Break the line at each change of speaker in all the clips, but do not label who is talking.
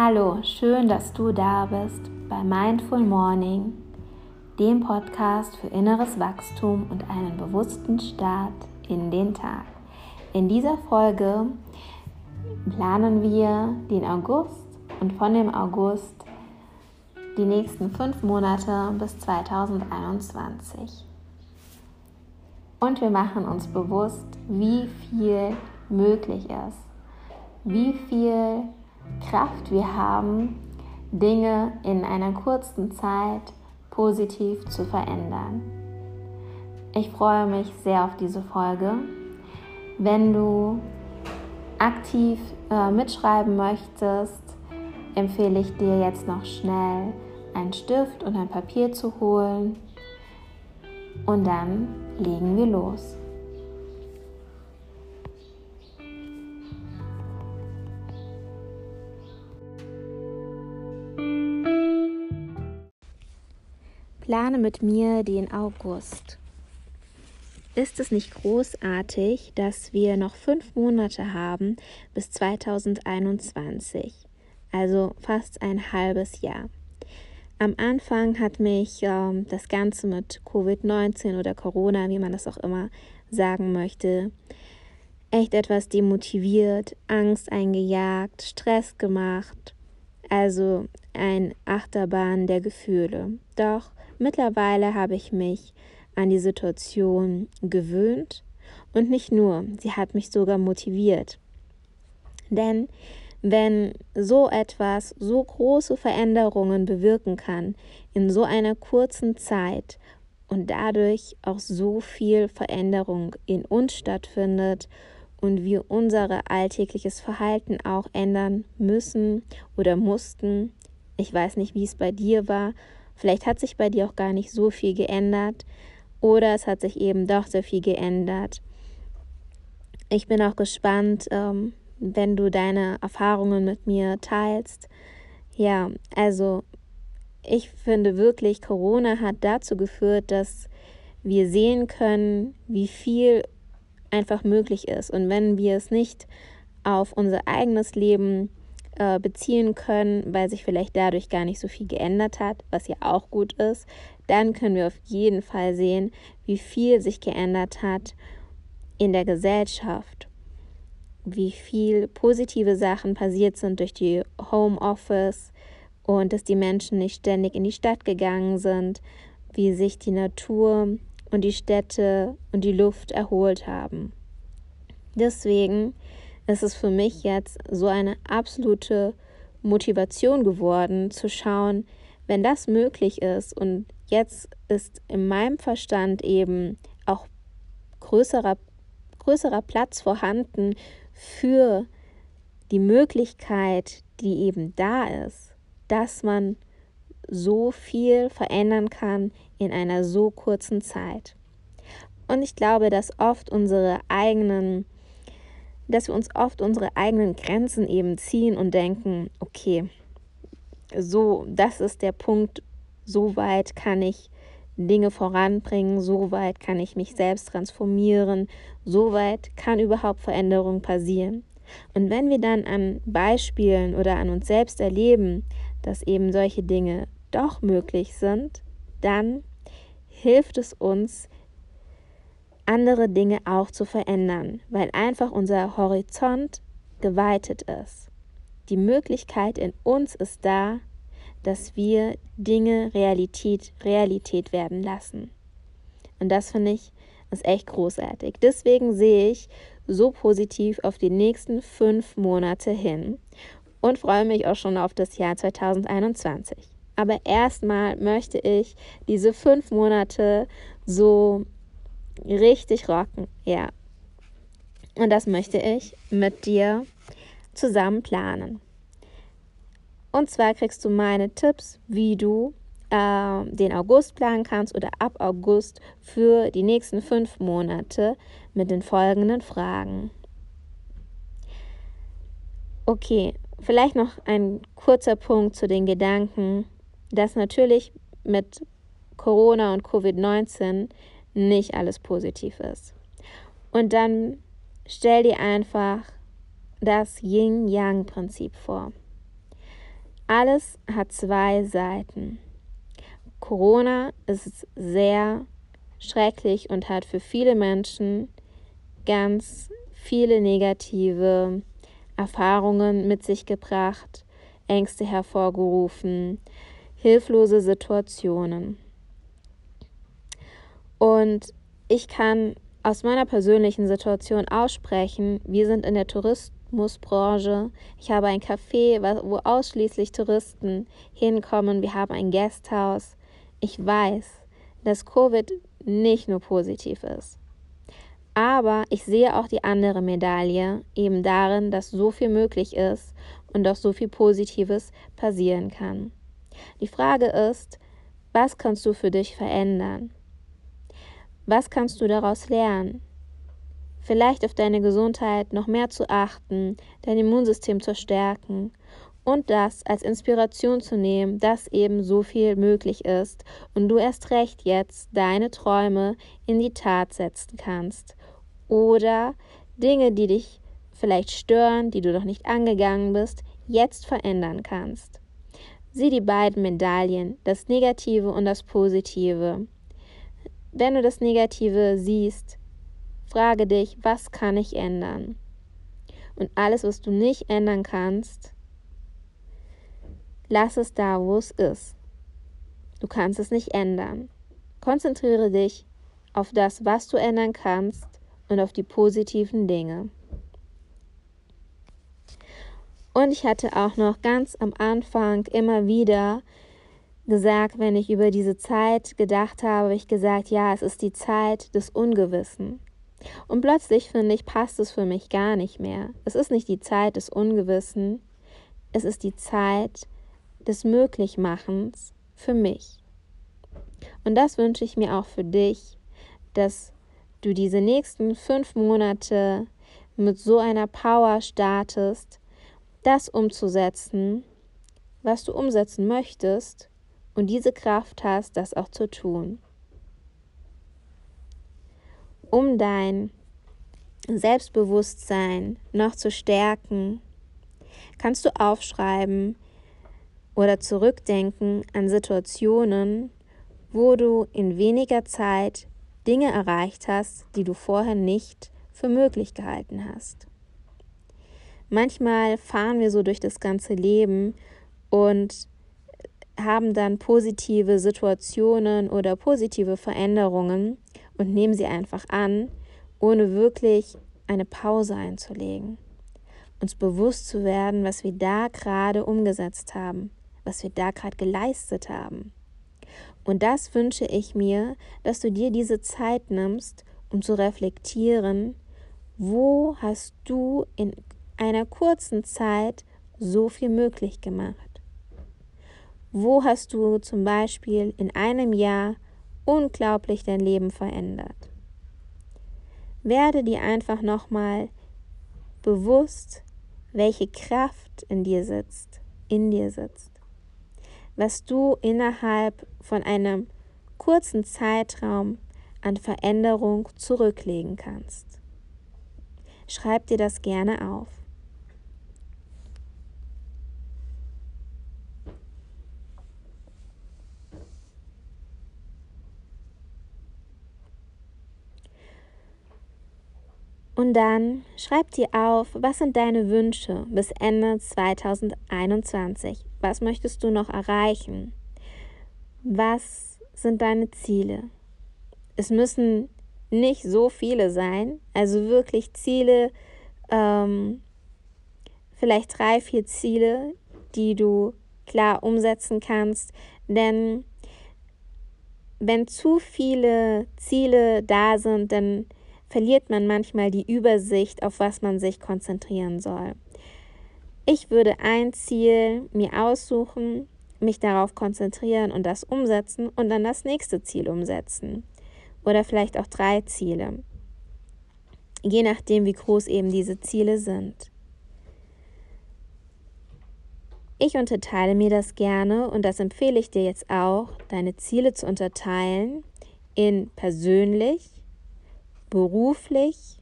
Hallo, schön, dass du da bist bei Mindful Morning, dem Podcast für inneres Wachstum und einen bewussten Start in den Tag. In dieser Folge planen wir den August und von dem August die nächsten fünf Monate bis 2021. Und wir machen uns bewusst, wie viel möglich ist, wie viel Kraft wir haben, Dinge in einer kurzen Zeit positiv zu verändern. Ich freue mich sehr auf diese Folge. Wenn du aktiv äh, mitschreiben möchtest, empfehle ich dir jetzt noch schnell einen Stift und ein Papier zu holen und dann legen wir los. Plane mit mir den August. Ist es nicht großartig, dass wir noch fünf Monate haben bis 2021, also fast ein halbes Jahr? Am Anfang hat mich ähm, das Ganze mit Covid-19 oder Corona, wie man das auch immer sagen möchte, echt etwas demotiviert, Angst eingejagt, Stress gemacht. Also ein Achterbahn der Gefühle. Doch Mittlerweile habe ich mich an die Situation gewöhnt und nicht nur, sie hat mich sogar motiviert. Denn wenn so etwas so große Veränderungen bewirken kann in so einer kurzen Zeit und dadurch auch so viel Veränderung in uns stattfindet und wir unser alltägliches Verhalten auch ändern müssen oder mussten. Ich weiß nicht, wie es bei dir war, Vielleicht hat sich bei dir auch gar nicht so viel geändert oder es hat sich eben doch sehr viel geändert. Ich bin auch gespannt, ähm, wenn du deine Erfahrungen mit mir teilst. Ja, also ich finde wirklich, Corona hat dazu geführt, dass wir sehen können, wie viel einfach möglich ist. Und wenn wir es nicht auf unser eigenes Leben äh, beziehen können, weil sich vielleicht dadurch gar nicht so viel geändert hat, was ja auch gut ist, dann können wir auf jeden Fall sehen, wie viel sich geändert hat in der Gesellschaft, wie viel positive Sachen passiert sind durch die Homeoffice und dass die Menschen nicht ständig in die Stadt gegangen sind, wie sich die Natur und die Städte und die Luft erholt haben. Deswegen es ist für mich jetzt so eine absolute Motivation geworden, zu schauen, wenn das möglich ist und jetzt ist in meinem Verstand eben auch größerer, größerer Platz vorhanden für die Möglichkeit, die eben da ist, dass man so viel verändern kann in einer so kurzen Zeit. Und ich glaube, dass oft unsere eigenen dass wir uns oft unsere eigenen Grenzen eben ziehen und denken, okay, so, das ist der Punkt, so weit kann ich Dinge voranbringen, so weit kann ich mich selbst transformieren, so weit kann überhaupt Veränderung passieren. Und wenn wir dann an Beispielen oder an uns selbst erleben, dass eben solche Dinge doch möglich sind, dann hilft es uns, andere Dinge auch zu verändern, weil einfach unser Horizont geweitet ist. Die Möglichkeit in uns ist da, dass wir Dinge Realität, Realität werden lassen. Und das finde ich ist echt großartig. Deswegen sehe ich so positiv auf die nächsten fünf Monate hin und freue mich auch schon auf das Jahr 2021. Aber erstmal möchte ich diese fünf Monate so richtig rocken, ja. Und das möchte ich mit dir zusammen planen. Und zwar kriegst du meine Tipps, wie du äh, den August planen kannst oder ab August für die nächsten fünf Monate mit den folgenden Fragen. Okay, vielleicht noch ein kurzer Punkt zu den Gedanken, dass natürlich mit Corona und Covid-19 nicht alles positiv ist. Und dann stell dir einfach das Yin-Yang-Prinzip vor. alles hat zwei Seiten. Corona ist sehr schrecklich und hat für viele Menschen ganz viele negative Erfahrungen mit sich gebracht, Ängste hervorgerufen, hilflose Situationen. Und ich kann aus meiner persönlichen Situation aussprechen, wir sind in der Tourismusbranche. Ich habe ein Café, wo ausschließlich Touristen hinkommen. Wir haben ein Gasthaus. Ich weiß, dass Covid nicht nur positiv ist. Aber ich sehe auch die andere Medaille, eben darin, dass so viel möglich ist und auch so viel Positives passieren kann. Die Frage ist, was kannst du für dich verändern? Was kannst du daraus lernen? Vielleicht auf deine Gesundheit noch mehr zu achten, dein Immunsystem zu stärken und das als Inspiration zu nehmen, dass eben so viel möglich ist und du erst recht jetzt deine Träume in die Tat setzen kannst oder Dinge, die dich vielleicht stören, die du noch nicht angegangen bist, jetzt verändern kannst. Sieh die beiden Medaillen, das Negative und das Positive. Wenn du das Negative siehst, frage dich, was kann ich ändern? Und alles, was du nicht ändern kannst, lass es da, wo es ist. Du kannst es nicht ändern. Konzentriere dich auf das, was du ändern kannst und auf die positiven Dinge. Und ich hatte auch noch ganz am Anfang immer wieder gesagt, wenn ich über diese Zeit gedacht habe, habe ich gesagt, ja, es ist die Zeit des Ungewissen. Und plötzlich finde ich, passt es für mich gar nicht mehr. Es ist nicht die Zeit des Ungewissen, es ist die Zeit des Möglichmachens für mich. Und das wünsche ich mir auch für dich, dass du diese nächsten fünf Monate mit so einer Power startest, das umzusetzen, was du umsetzen möchtest und diese Kraft hast, das auch zu tun. Um dein Selbstbewusstsein noch zu stärken, kannst du aufschreiben oder zurückdenken an Situationen, wo du in weniger Zeit Dinge erreicht hast, die du vorher nicht für möglich gehalten hast. Manchmal fahren wir so durch das ganze Leben und haben dann positive Situationen oder positive Veränderungen und nehmen sie einfach an, ohne wirklich eine Pause einzulegen. Uns bewusst zu werden, was wir da gerade umgesetzt haben, was wir da gerade geleistet haben. Und das wünsche ich mir, dass du dir diese Zeit nimmst, um zu reflektieren, wo hast du in einer kurzen Zeit so viel möglich gemacht. Wo hast du zum Beispiel in einem Jahr unglaublich dein Leben verändert? Werde dir einfach nochmal bewusst, welche Kraft in dir sitzt, in dir sitzt. Was du innerhalb von einem kurzen Zeitraum an Veränderung zurücklegen kannst. Schreib dir das gerne auf. Und dann schreib dir auf, was sind deine Wünsche bis Ende 2021? Was möchtest du noch erreichen? Was sind deine Ziele? Es müssen nicht so viele sein, also wirklich Ziele, ähm, vielleicht drei, vier Ziele, die du klar umsetzen kannst, denn wenn zu viele Ziele da sind, dann verliert man manchmal die Übersicht, auf was man sich konzentrieren soll. Ich würde ein Ziel mir aussuchen, mich darauf konzentrieren und das umsetzen und dann das nächste Ziel umsetzen. Oder vielleicht auch drei Ziele. Je nachdem, wie groß eben diese Ziele sind. Ich unterteile mir das gerne und das empfehle ich dir jetzt auch, deine Ziele zu unterteilen in persönlich, beruflich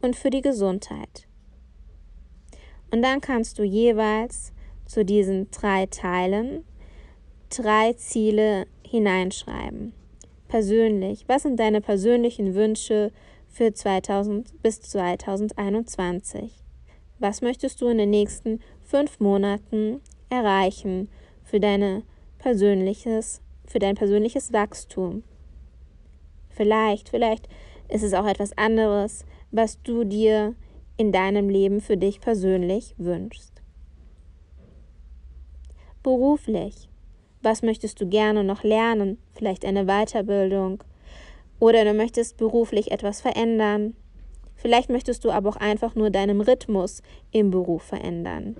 und für die Gesundheit. Und dann kannst du jeweils zu diesen drei Teilen drei Ziele hineinschreiben. Persönlich, was sind deine persönlichen Wünsche für 2000 bis 2021? Was möchtest du in den nächsten fünf Monaten erreichen für deine persönliches, für dein persönliches Wachstum? Vielleicht, vielleicht ist es auch etwas anderes, was du dir in deinem Leben für dich persönlich wünschst. Beruflich. Was möchtest du gerne noch lernen? Vielleicht eine Weiterbildung. Oder du möchtest beruflich etwas verändern. Vielleicht möchtest du aber auch einfach nur deinen Rhythmus im Beruf verändern.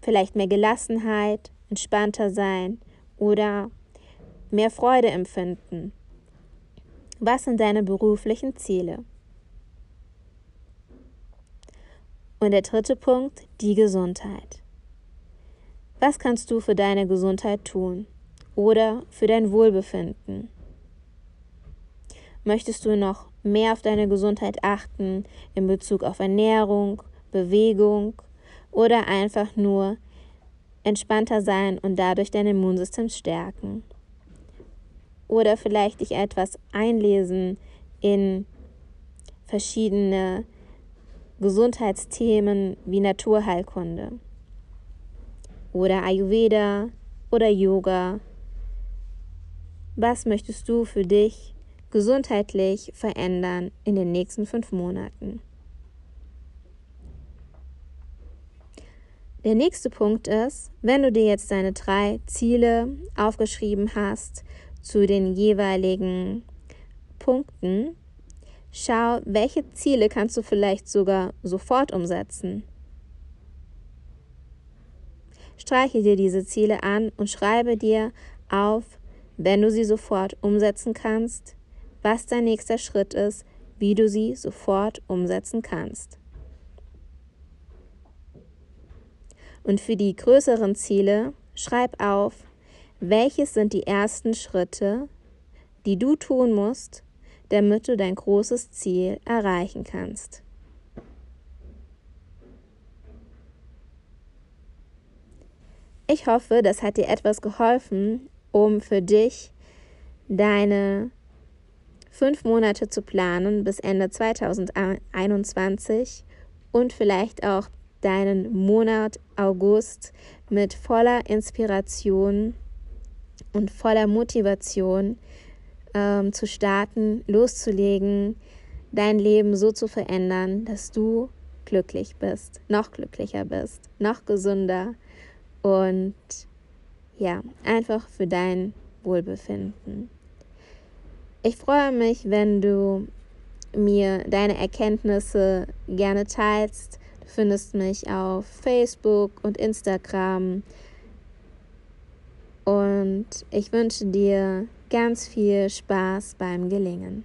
Vielleicht mehr Gelassenheit, entspannter sein oder mehr Freude empfinden. Was sind deine beruflichen Ziele? Und der dritte Punkt, die Gesundheit. Was kannst du für deine Gesundheit tun oder für dein Wohlbefinden? Möchtest du noch mehr auf deine Gesundheit achten in Bezug auf Ernährung, Bewegung oder einfach nur entspannter sein und dadurch dein Immunsystem stärken? Oder vielleicht dich etwas einlesen in verschiedene Gesundheitsthemen wie Naturheilkunde oder Ayurveda oder Yoga. Was möchtest du für dich gesundheitlich verändern in den nächsten fünf Monaten? Der nächste Punkt ist, wenn du dir jetzt deine drei Ziele aufgeschrieben hast zu den jeweiligen Punkten, schau, welche Ziele kannst du vielleicht sogar sofort umsetzen. Streiche dir diese Ziele an und schreibe dir auf, wenn du sie sofort umsetzen kannst, was dein nächster Schritt ist, wie du sie sofort umsetzen kannst. Und für die größeren Ziele schreib auf, welches sind die ersten Schritte, die du tun musst, damit du dein großes Ziel erreichen kannst. Ich hoffe, das hat dir etwas geholfen, um für dich deine fünf Monate zu planen bis Ende 2021 und vielleicht auch deinen Monat August mit voller Inspiration und voller Motivation ähm, zu starten, loszulegen, dein Leben so zu verändern, dass du glücklich bist, noch glücklicher bist, noch gesünder und ja, einfach für dein Wohlbefinden. Ich freue mich, wenn du mir deine Erkenntnisse gerne teilst. Du findest mich auf Facebook und Instagram. Und ich wünsche dir ganz viel Spaß beim Gelingen.